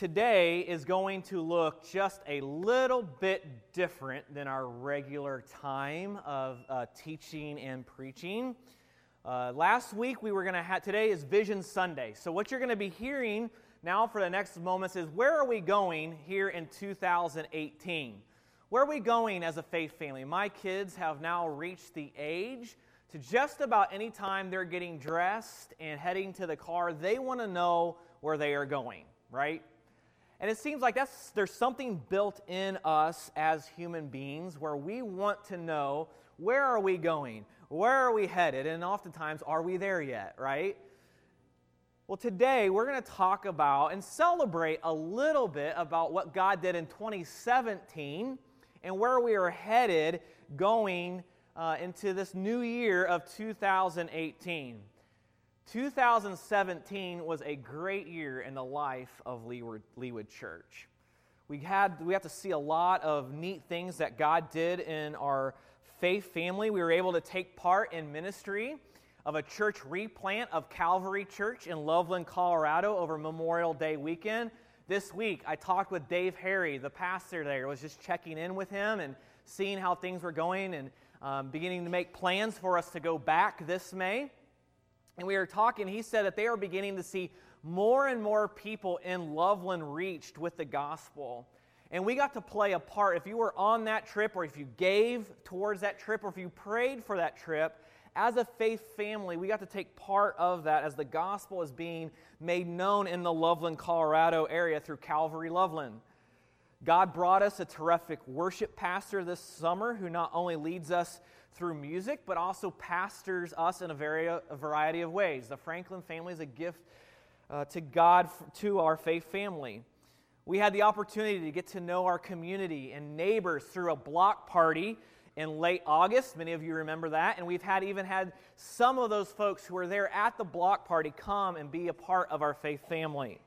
today is going to look just a little bit different than our regular time of uh, teaching and preaching. Uh, last week we were going to have, today is Vision Sunday. So, what you're going to be hearing now for the next moments is where are we going here in 2018? Where are we going as a faith family? My kids have now reached the age to just about any time they're getting dressed and heading to the car, they want to know where they are going, right? And it seems like that's, there's something built in us as human beings where we want to know where are we going? Where are we headed? And oftentimes, are we there yet, right? Well, today we're going to talk about and celebrate a little bit about what God did in 2017 and where we are headed going uh, into this new year of 2018. 2017 was a great year in the life of Leeward, Leawood Church. We had we have to see a lot of neat things that God did in our faith family. We were able to take part in ministry of a church replant of Calvary Church in Loveland, Colorado over Memorial Day weekend. This week, I talked with Dave Harry, the pastor there. I was just checking in with him and seeing how things were going and um, beginning to make plans for us to go back this May. And we were talking, he said that they are beginning to see more and more people in Loveland reached with the gospel. And we got to play a part. If you were on that trip, or if you gave towards that trip, or if you prayed for that trip, as a faith family, we got to take part of that as the gospel is being made known in the Loveland, Colorado area through Calvary Loveland. God brought us a terrific worship pastor this summer who not only leads us through music, but also pastors us in a, very, a variety of ways. The Franklin family is a gift uh, to God, to our faith family. We had the opportunity to get to know our community and neighbors through a block party in late August. Many of you remember that. And we've had even had some of those folks who were there at the block party come and be a part of our faith family.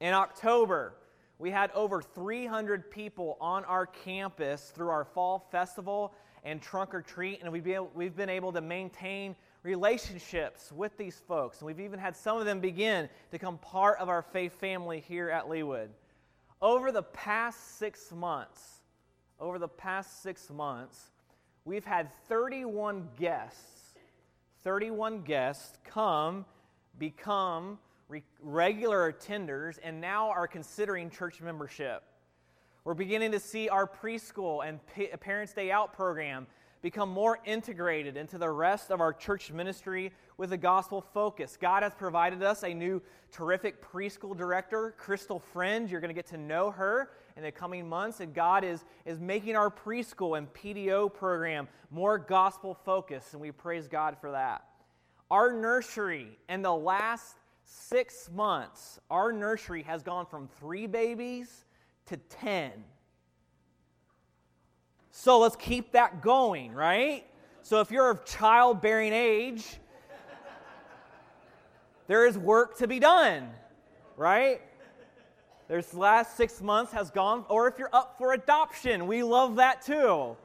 In October, we had over 300 people on our campus through our fall festival and trunk or treat, and we've been, able, we've been able to maintain relationships with these folks. And we've even had some of them begin to become part of our faith family here at Leawood. Over the past six months, over the past six months, we've had 31 guests, 31 guests come, become re- regular attenders, and now are considering church membership. We're beginning to see our preschool and Parents Day Out program become more integrated into the rest of our church ministry with a gospel focus. God has provided us a new terrific preschool director, Crystal Friend. You're going to get to know her in the coming months, and God is, is making our preschool and PDO program more gospel focused, and we praise God for that. Our nursery and the last six months, our nursery has gone from three babies to 10. So let's keep that going, right? So if you're of childbearing age, there is work to be done, right? There's last six months has gone, or if you're up for adoption, we love that too.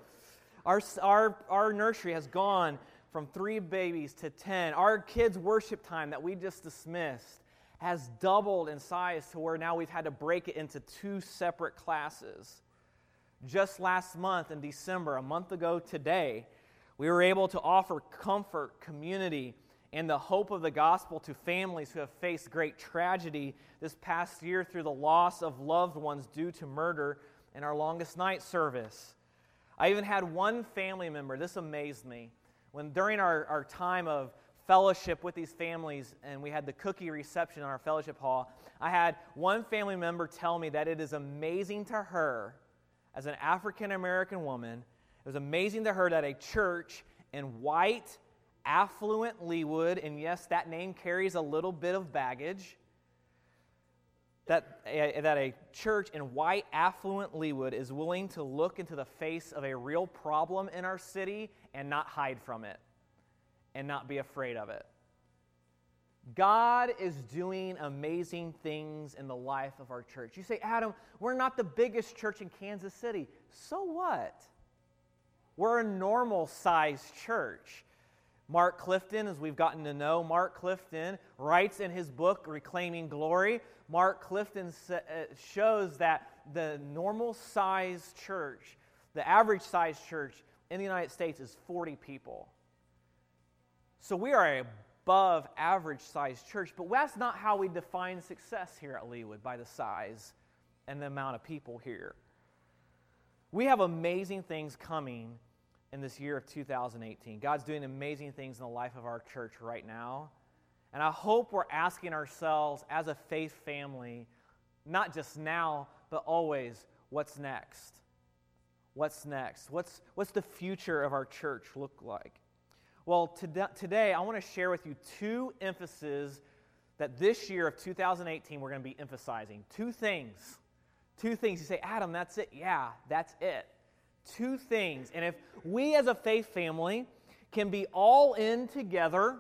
Our, our, our nursery has gone from three babies to 10. Our kids' worship time that we just dismissed has doubled in size to where now we've had to break it into two separate classes. Just last month in December, a month ago today, we were able to offer comfort, community, and the hope of the gospel to families who have faced great tragedy this past year through the loss of loved ones due to murder in our longest night service. I even had one family member, this amazed me, when during our, our time of fellowship with these families and we had the cookie reception in our fellowship hall, I had one family member tell me that it is amazing to her, as an African American woman, it was amazing to her that a church in white, affluent Leawood, and yes, that name carries a little bit of baggage, that a, that a church in white, affluent Leawood is willing to look into the face of a real problem in our city and not hide from it and not be afraid of it. God is doing amazing things in the life of our church. You say, Adam, we're not the biggest church in Kansas City. So what? We're a normal sized church. Mark Clifton, as we've gotten to know, Mark Clifton writes in his book, Reclaiming Glory. Mark Clifton uh, shows that the normal size church, the average size church in the United States is 40 people. So we are above average size church, but that's not how we define success here at Leawood by the size and the amount of people here. We have amazing things coming in this year of 2018. God's doing amazing things in the life of our church right now. And I hope we're asking ourselves as a faith family, not just now, but always, what's next? What's next? What's, what's the future of our church look like? Well, today I want to share with you two emphases that this year of 2018 we're going to be emphasizing. Two things. Two things. You say, Adam, that's it. Yeah, that's it. Two things. And if we as a faith family can be all in together,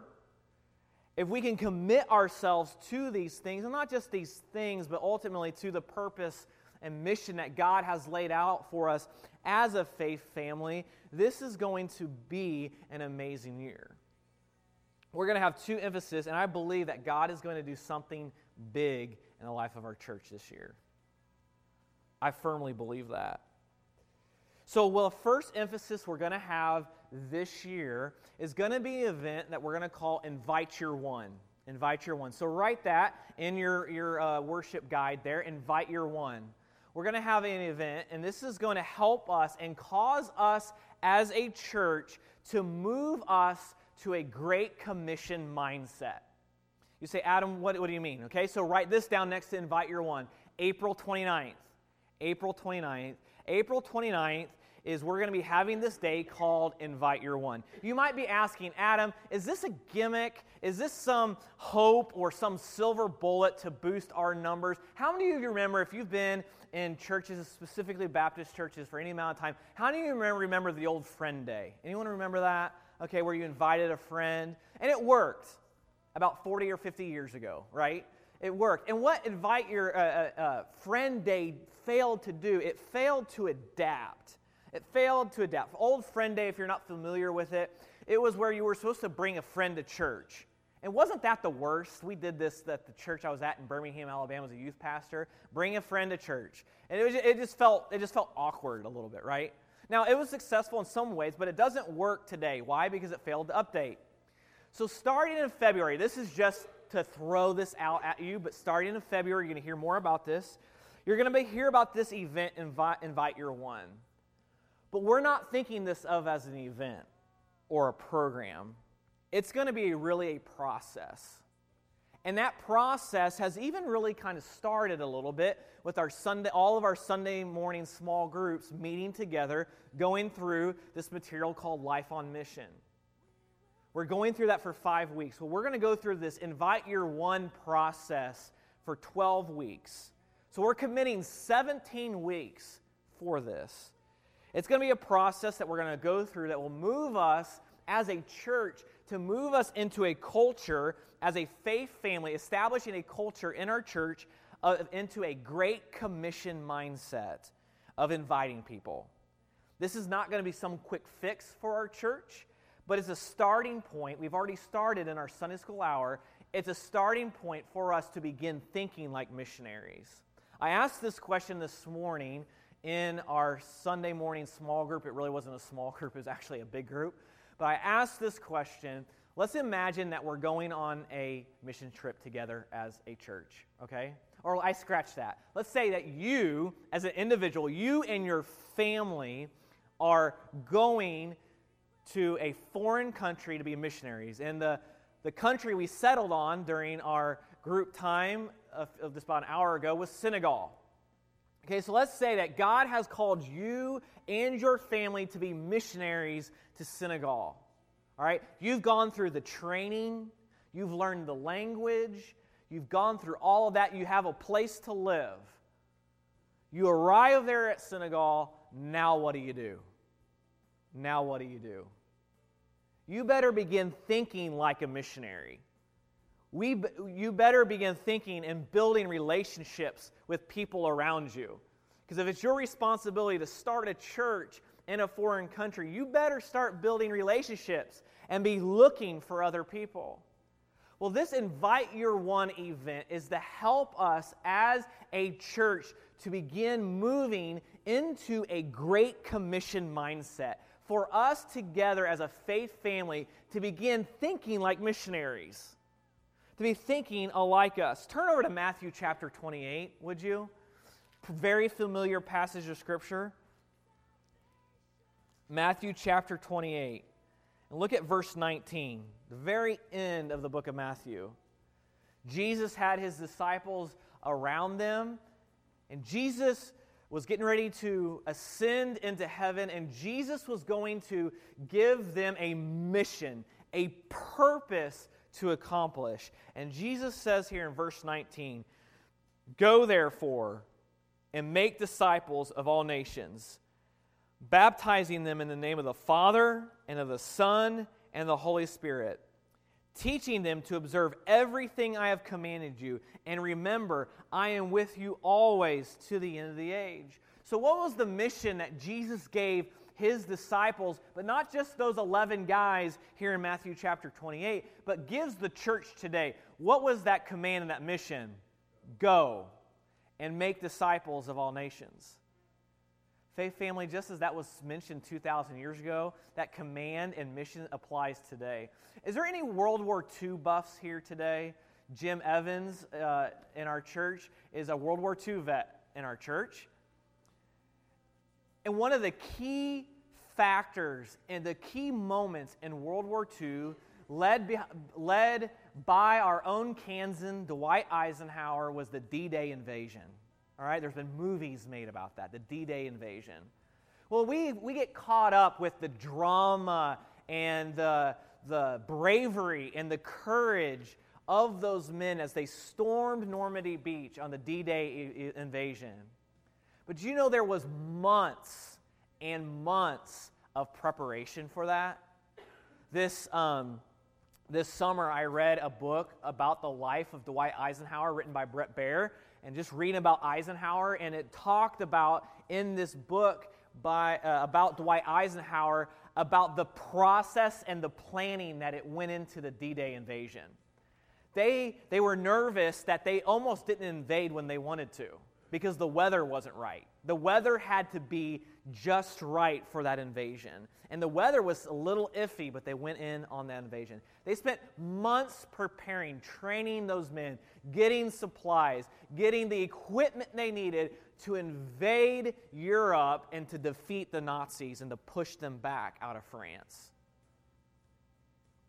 if we can commit ourselves to these things, and not just these things, but ultimately to the purpose and mission that God has laid out for us as a faith family, this is going to be an amazing year. We're going to have two emphases, and I believe that God is going to do something big in the life of our church this year. I firmly believe that. So, well, first emphasis we're going to have this year is going to be an event that we're going to call Invite Your One. Invite Your One. So, write that in your, your uh, worship guide there Invite Your One. We're going to have an event, and this is going to help us and cause us as a church to move us to a Great Commission mindset. You say, Adam, what, what do you mean? Okay, so write this down next to Invite Your One. April 29th. April 29th. April 29th is we're going to be having this day called Invite Your One. You might be asking, Adam, is this a gimmick? Is this some hope or some silver bullet to boost our numbers? How many of you remember, if you've been in churches, specifically Baptist churches, for any amount of time, how many of you remember, remember the old friend day? Anyone remember that? Okay, where you invited a friend, and it worked about 40 or 50 years ago, right? It worked. And what invite your uh, uh, uh friend day failed to do, it failed to adapt. It failed to adapt. Old Friend Day, if you're not familiar with it, it was where you were supposed to bring a friend to church. And wasn't that the worst? We did this at the church I was at in Birmingham, Alabama, as a youth pastor. Bring a friend to church, and it, was, it just felt it just felt awkward a little bit, right? Now it was successful in some ways, but it doesn't work today. Why? Because it failed to update. So starting in February, this is just to throw this out at you, but starting in February, you're going to hear more about this. You're going to hear about this event, invite, invite Your One. But we're not thinking this of as an event or a program. It's going to be really a process. And that process has even really kind of started a little bit with our Sunday, all of our Sunday morning small groups meeting together, going through this material called Life on Mission. We're going through that for five weeks. Well, we're going to go through this Invite Your One process for 12 weeks. So we're committing 17 weeks for this. It's going to be a process that we're going to go through that will move us as a church to move us into a culture as a faith family, establishing a culture in our church into a great commission mindset of inviting people. This is not going to be some quick fix for our church, but it's a starting point. We've already started in our Sunday school hour. It's a starting point for us to begin thinking like missionaries. I asked this question this morning in our Sunday morning small group. It really wasn't a small group, it was actually a big group. But I asked this question. Let's imagine that we're going on a mission trip together as a church, okay? Or I scratch that. Let's say that you, as an individual, you and your family are going to a foreign country to be missionaries. And the, the country we settled on during our group time of, of this about an hour ago was Senegal. Okay, so let's say that God has called you and your family to be missionaries to Senegal. All right, you've gone through the training, you've learned the language, you've gone through all of that, you have a place to live. You arrive there at Senegal, now what do you do? Now what do you do? You better begin thinking like a missionary we, you better begin thinking and building relationships with people around you. Because if it's your responsibility to start a church in a foreign country, you better start building relationships and be looking for other people. Well, this Invite Your One event is to help us as a church to begin moving into a Great Commission mindset. For us together as a faith family to begin thinking like missionaries, to be thinking alike us. Turn over to Matthew chapter 28, would you? Very familiar passage of Scripture. Matthew chapter 28. And look at verse 19, the very end of the book of Matthew. Jesus had his disciples around them, and Jesus was getting ready to ascend into heaven, and Jesus was going to give them a mission, a purpose to accomplish. And Jesus says here in verse 19, Go therefore and make disciples of all nations baptizing them in the name of the Father and of the Son and the Holy Spirit, teaching them to observe everything I have commanded you. And remember, I am with you always to the end of the age. So, what was the mission that Jesus gave his disciples, but not just those 11 guys here in Matthew chapter 28, but gives the church today? What was that command and that mission? Go and make disciples of all nations. Faith family, just as that was mentioned 2,000 years ago, that command and mission applies today. Is there any World War II buffs here today? Jim Evans uh, in our church is a World War II vet in our church. And one of the key factors and the key moments in World War II, led, be, led by our own Kansan, Dwight Eisenhower, was the D Day invasion. All right, there's been movies made about that, the D Day invasion. Well, we, we get caught up with the drama and the, the bravery and the courage of those men as they stormed Normandy Beach on the D Day invasion. But you know there was months and months of preparation for that? This, um, this summer, I read a book about the life of Dwight Eisenhower written by Bret Baier and just reading about Eisenhower, and it talked about in this book by, uh, about Dwight Eisenhower about the process and the planning that it went into the D Day invasion. They, they were nervous that they almost didn't invade when they wanted to because the weather wasn't right. The weather had to be just right for that invasion. And the weather was a little iffy, but they went in on that invasion. They spent months preparing, training those men, getting supplies, getting the equipment they needed to invade Europe and to defeat the Nazis and to push them back out of France.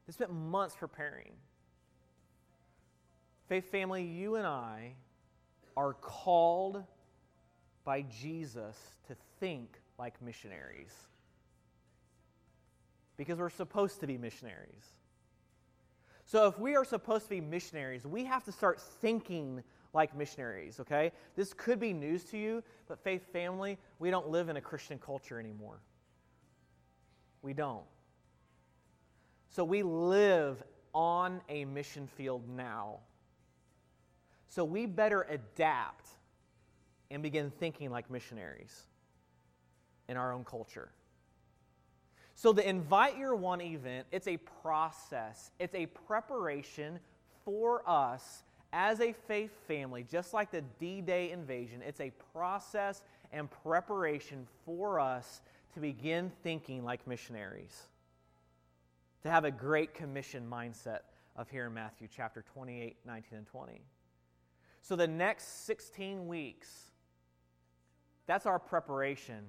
They spent months preparing. Faith family, you and I are called by Jesus to think like missionaries. Because we're supposed to be missionaries. So, if we are supposed to be missionaries, we have to start thinking like missionaries, okay? This could be news to you, but Faith Family, we don't live in a Christian culture anymore. We don't. So, we live on a mission field now. So, we better adapt and begin thinking like missionaries in our own culture. So the Invite Your One event, it's a process, it's a preparation for us as a faith family, just like the D Day invasion. It's a process and preparation for us to begin thinking like missionaries, to have a great commission mindset of here in Matthew chapter 28, 19, and 20. So the next 16 weeks, that's our preparation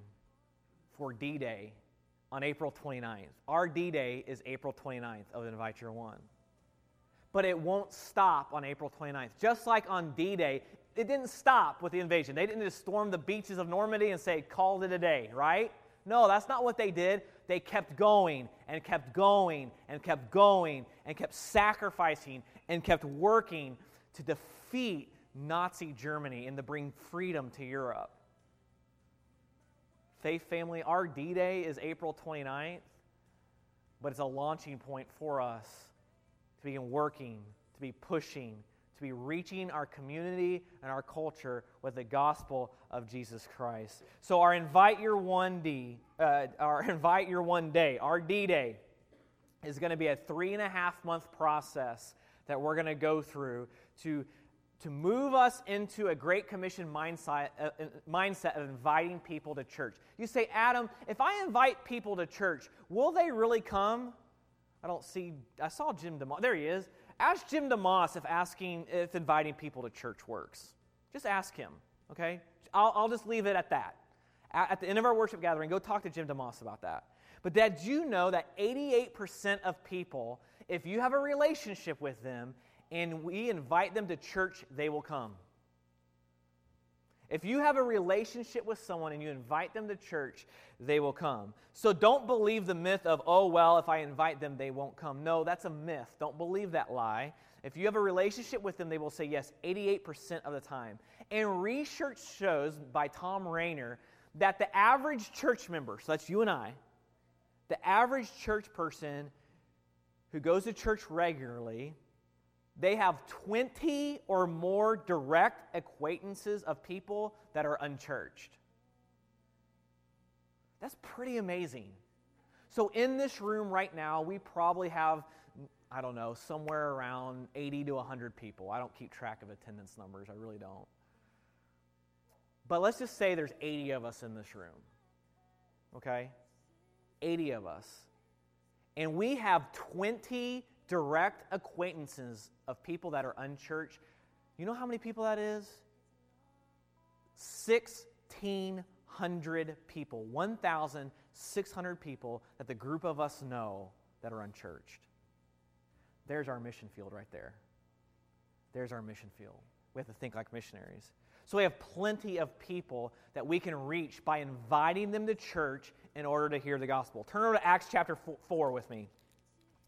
for D Day on April 29th. Our D Day is April 29th of Invite Your One. But it won't stop on April 29th. Just like on D Day, it didn't stop with the invasion. They didn't just storm the beaches of Normandy and say, called it a day, right? No, that's not what they did. They kept going and kept going and kept going and kept sacrificing and kept working to defeat Nazi Germany and to bring freedom to Europe. Faith family, our D Day is April 29th, but it's a launching point for us to begin working, to be pushing, to be reaching our community and our culture with the gospel of Jesus Christ. So, our Invite Your One D, uh, our Invite Your One Day, our D Day, is going to be a three and a half month process that we're going to go through to, to move us into a Great Commission mindset, uh, mindset of inviting people to church. You say, Adam, if I invite people to church, will they really come? I don't see, I saw Jim DeMoss. There he is. Ask Jim DeMoss if asking, if inviting people to church works. Just ask him, okay? I'll, I'll just leave it at that. At, at the end of our worship gathering, go talk to Jim DeMoss about that. But did you know that 88% of people, if you have a relationship with them and we invite them to church, they will come? If you have a relationship with someone and you invite them to church, they will come. So don't believe the myth of, oh, well, if I invite them, they won't come. No, that's a myth. Don't believe that lie. If you have a relationship with them, they will say yes 88% of the time. And research shows by Thom Rainer that the average church member, so that's you and I, the average church person who goes to church regularly they have 20 or more direct acquaintances of people that are unchurched. That's pretty amazing. So, in this room right now, we probably have, I don't know, somewhere around 80 to 100 people. I don't keep track of attendance numbers, I really don't. But let's just say there's 80 of us in this room. Okay? 80 of us. And we have 20 direct acquaintances of people that are unchurched. You know how many people that is? 1,600 people, 1,600 people that the group of us know that are unchurched. There's our mission field right there. There's our mission field. We have to think like missionaries. So we have plenty of people that we can reach by inviting them to church in order to hear the gospel. Turn over to Acts chapter 4 with me.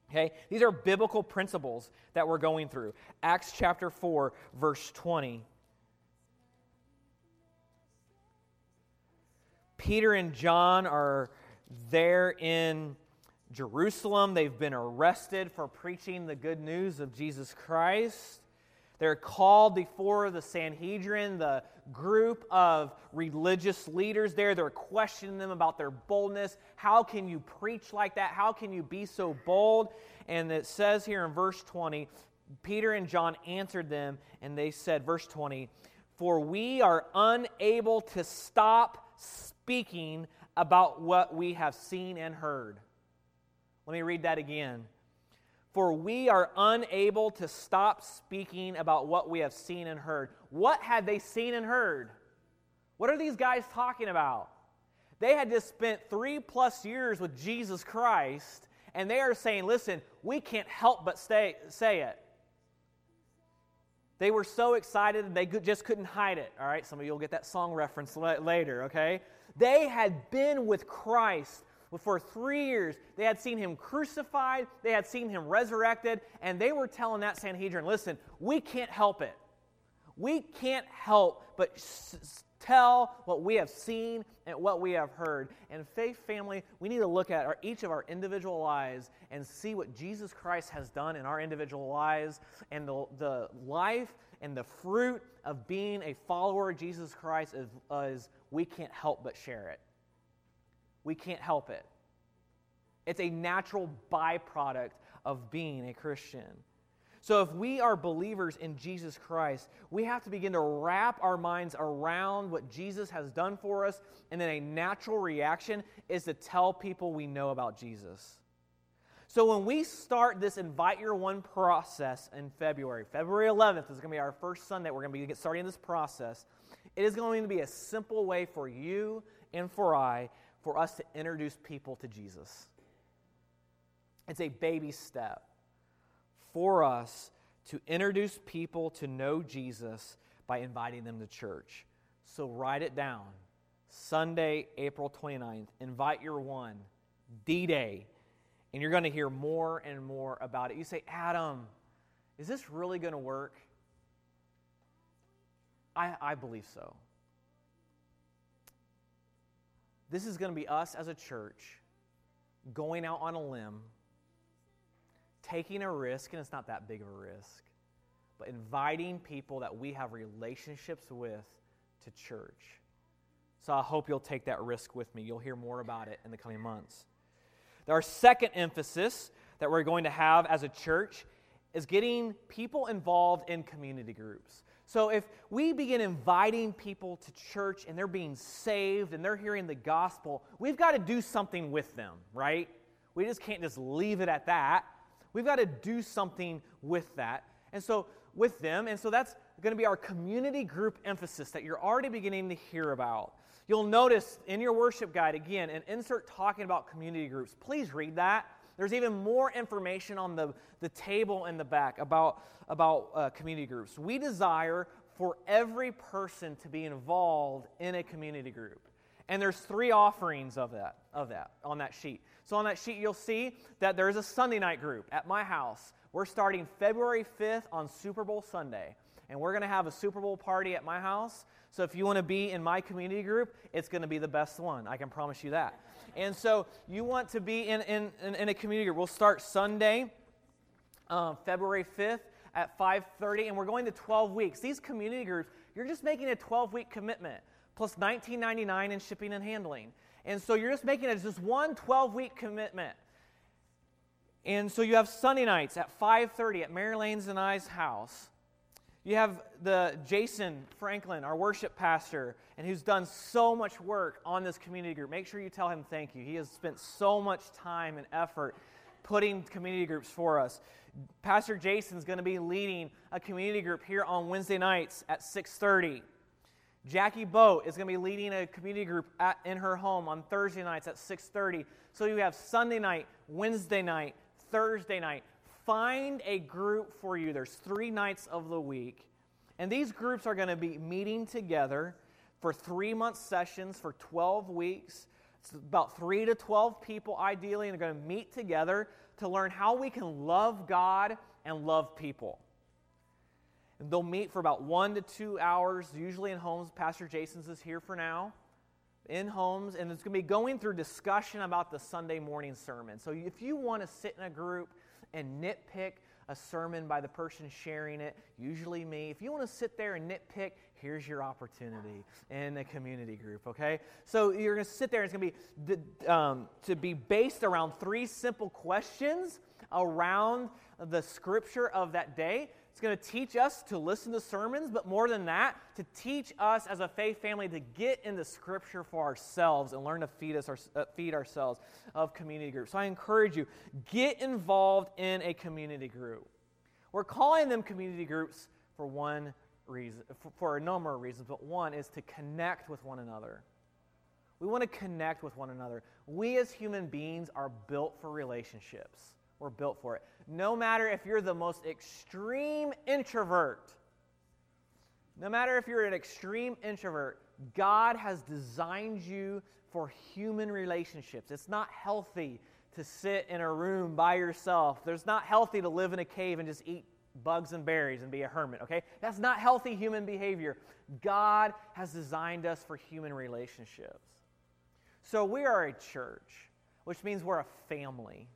Okay? These are biblical principles that we're going through. Acts chapter 4, verse 20. Peter and John are there in Jerusalem. They've been arrested for preaching the good news of Jesus Christ. They're called before the Sanhedrin, the group of religious leaders there. They're questioning them about their boldness. How can you preach like that? How can you be so bold? And it says here in verse 20 Peter and John answered them, and they said, verse 20, For we are unable to stop speaking about what we have seen and heard. Let me read that again for we are unable to stop speaking about what we have seen and heard. What had they seen and heard? What are these guys talking about? They had just spent three plus years with Jesus Christ, and they are saying, listen, we can't help but stay, say it. They were so excited they just couldn't hide it. All right, some of you will get that song reference later, okay? They had been with Christ for three years, they had seen him crucified, they had seen him resurrected, and they were telling that Sanhedrin, listen, we can't help it. We can't help but s- tell what we have seen and what we have heard. And faith family, we need to look at our, each of our individual lives and see what Jesus Christ has done in our individual lives and the, the life and the fruit of being a follower of Jesus Christ is, is we can't help but share it. We can't help it. It's a natural byproduct of being a Christian. So, if we are believers in Jesus Christ, we have to begin to wrap our minds around what Jesus has done for us, and then a natural reaction is to tell people we know about Jesus. So, when we start this Invite Your One process in February, February 11th is going to be our first Sunday. We're going to be starting in this process. It is going to be a simple way for you and for I for us to introduce people to Jesus. It's a baby step for us to introduce people to know Jesus by inviting them to church. So write it down. Sunday, April 29th. Invite your one. D Day. And you're going to hear more and more about it. You say, Adam, is this really going to work? I, I believe so. This is going to be us as a church going out on a limb, taking a risk, and it's not that big of a risk, but inviting people that we have relationships with to church. So I hope you'll take that risk with me. You'll hear more about it in the coming months. Our second emphasis that we're going to have as a church is getting people involved in community groups. So if we begin inviting people to church and they're being saved and they're hearing the gospel, we've got to do something with them, right? We just can't just leave it at that. We've got to do something with that. And so with them, and so that's going to be our community group emphasis that you're already beginning to hear about. You'll notice in your worship guide again an insert talking about community groups. Please read that. There's even more information on the, the table in the back about, about uh, community groups. We desire for every person to be involved in a community group. And there's three offerings of that, of that on that sheet. So on that sheet, you'll see that there's a Sunday night group at my house. We're starting February 5th on Super Bowl Sunday. And we're going to have a Super Bowl party at my house. So if you want to be in my community group, it's going to be the best one. I can promise you that. And so you want to be in, in, in, a community group. We'll start Sunday, uh, February 5th at 5.30, and we're going to 12 weeks. These community groups, you're just making a 12-week commitment, plus $19.99 in shipping and handling. And so you're just making it just one 12-week commitment. And so you have Sunday nights at 5.30 at Mary Lane's and I's house. You have the Jason Franklin, our worship pastor, and who's done so much work on this community group. Make sure you tell him thank you. He has spent so much time and effort putting community groups for us. Pastor Jason's going to be leading a community group here on Wednesday nights at 6:30. Jackie Boat is going to be leading a community group at, in her home on Thursday nights at 6:30. So you have Sunday night, Wednesday night, Thursday night, find a group for you. There's three nights of the week. And these groups are going to be meeting together for three month sessions for 12 weeks. It's about three to 12 people, ideally, and they're going to meet together to learn how we can love God and love people. And they'll meet for about one to two hours, usually in homes. Pastor Jason's is here for now, in homes, and it's going to be going through discussion about the Sunday morning sermon. So if you want to sit in a group and nitpick a sermon by the person sharing it, usually me. If you want to sit there and nitpick, here's your opportunity in a community group, okay? So you're going to sit there, and it's going to be um, to be based around three simple questions around the scripture of that day it's going to teach us to listen to sermons, but more than that, to teach us as a faith family to get into Scripture for ourselves and learn to feed us, uh, feed ourselves of community groups. So I encourage you, get involved in a community group. We're calling them community groups for one reason, for, for a number of reasons, but one is to connect with one another. We want to connect with one another. We as human beings are built for relationships. We're built for it. No matter if you're the most extreme introvert, no matter if you're an extreme introvert, God has designed you for human relationships. It's not healthy to sit in a room by yourself. There's not healthy to live in a cave and just eat bugs and berries and be a hermit, okay? That's not healthy human behavior. God has designed us for human relationships. So we are a church, which means we're a family.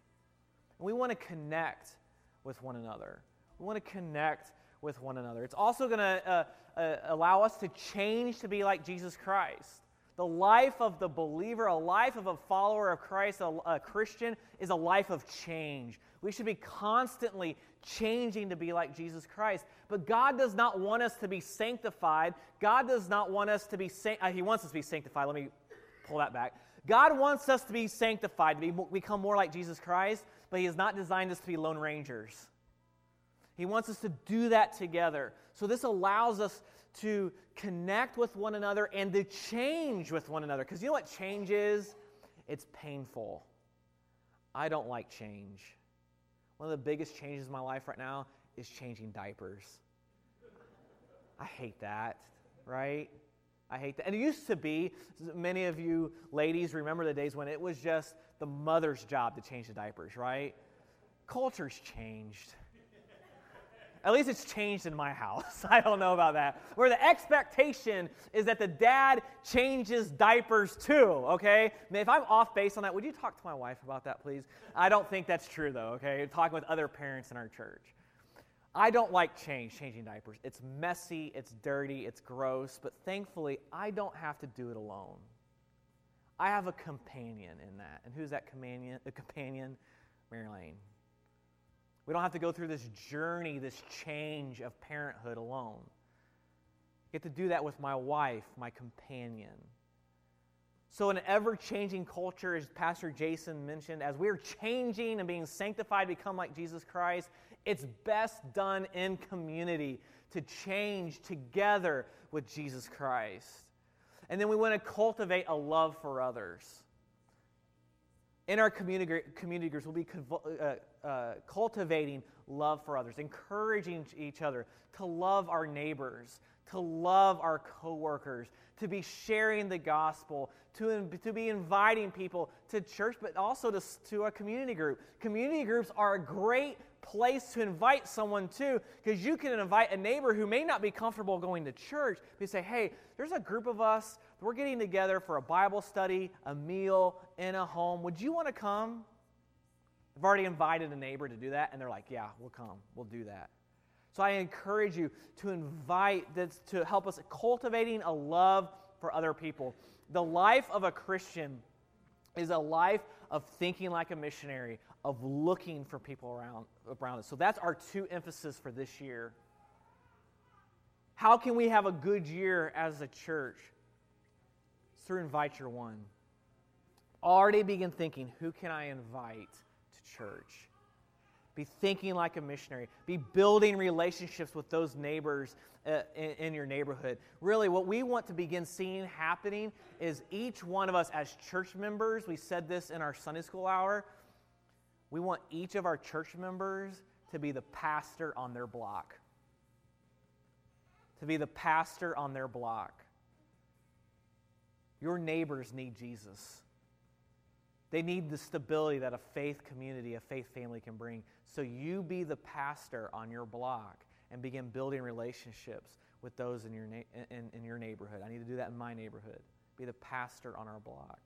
And we want to connect with one another. We want to connect with one another. It's also going to uh, uh, allow us to change to be like Jesus Christ. The life of the believer, a life of a follower of Christ, a, a Christian, is a life of change. We should be constantly changing to be like Jesus Christ. But God does not want us to be sanctified. God does not want us to be, uh, He wants us to be sanctified. Let me pull that back. God wants us to be sanctified, to be, become more like Jesus Christ but He has not designed us to be lone rangers. He wants us to do that together. So this allows us to connect with one another and to change with one another. Because you know what change is? It's painful. I don't like change. One of the biggest changes in my life right now is changing diapers. I hate that, right? I hate that. And it used to be, many of you ladies remember the days when it was just the mother's job to change the diapers, right? Culture's changed. At least it's changed in my house. I don't know about that. Where the expectation is that the dad changes diapers too, okay? If I'm off base on that, would you talk to my wife about that, please? I don't think that's true, though, okay? Talking with other parents in our church. I don't like change, changing diapers. It's messy, it's dirty, it's gross, but thankfully, I don't have to do it alone. I have a companion in that. And who's that companion? The companion? Mary Lane. We don't have to go through this journey, this change of parenthood alone. I get to do that with my wife, my companion. So, in an ever changing culture, as Pastor Jason mentioned, as we're changing and being sanctified to become like Jesus Christ, it's best done in community to change together with Jesus Christ. And then we want to cultivate a love for others. In our community, community groups, we'll be uh, uh, cultivating love for others, encouraging each other to love our neighbors, to love our coworkers, to be sharing the gospel, to, to be inviting people to church, but also to, to a community group. Community groups are a great place to invite someone to because you can invite a neighbor who may not be comfortable going to church. You say, hey, there's a group of us, we're getting together for a Bible study, a meal, in a home. Would you want to come? I've already invited a neighbor to do that, and they're like, yeah, we'll come. We'll do that. So I encourage you to invite this to help us cultivating a love for other people. The life of a Christian is a life of thinking like a missionary, of looking for people around, around us. So that's our two emphasis for this year. How can we have a good year as a church? It's through Invite Your One. Already begin thinking, who can I invite to church? Be thinking like a missionary. Be building relationships with those neighbors uh, in, in your neighborhood. Really, what we want to begin seeing happening is each one of us as church members, we said this in our Sunday school hour, we want each of our church members to be the pastor on their block. To be the pastor on their block. Your neighbors need Jesus. They need the stability that a faith community, a faith family can bring. So you be the pastor on your block and begin building relationships with those in your, na- in, in your neighborhood. I need to do that in my neighborhood. Be the pastor on our block.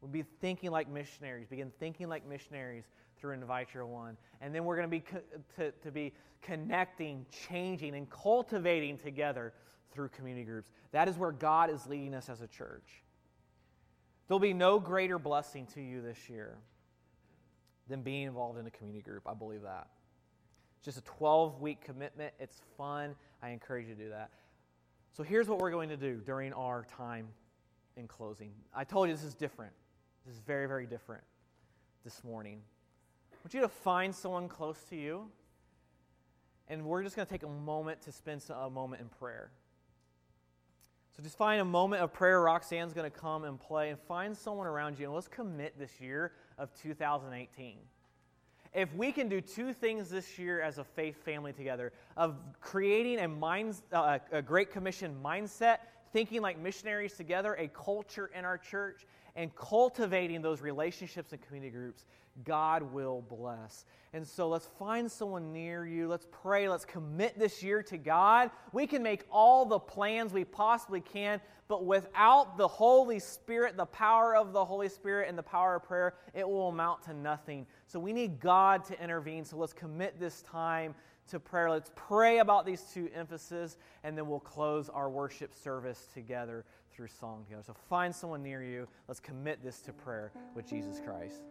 We'll be thinking like missionaries, begin thinking like missionaries through Invite Your One. And then we're going to be co- to, to be connecting, changing, and cultivating together through community groups. That is where God is leading us as a church. There'll be no greater blessing to you this year than being involved in a community group. I believe that. It's just a 12 week commitment. It's fun. I encourage you to do that. So here's what we're going to do during our time in closing. I told you this is different. This is very, very different this morning. I want you to find someone close to you, and we're just going to take a moment to spend a moment in prayer. So just find a moment of prayer. Roxanne's going to come and play, and find someone around you, and let's commit this year of 2018. If we can do two things this year as a faith family together, of creating a, mind, uh, a Great Commission mindset, thinking like missionaries together, a culture in our church, and cultivating those relationships and community groups, God will bless. And so let's find someone near you. Let's pray. Let's commit this year to God. We can make all the plans we possibly can, but without the Holy Spirit, the power of the Holy Spirit, and the power of prayer, it will amount to nothing. So we need God to intervene. So let's commit this time to prayer. Let's pray about these two emphases, and then we'll close our worship service together through song together. So find someone near you. Let's commit this to prayer with Jesus Christ.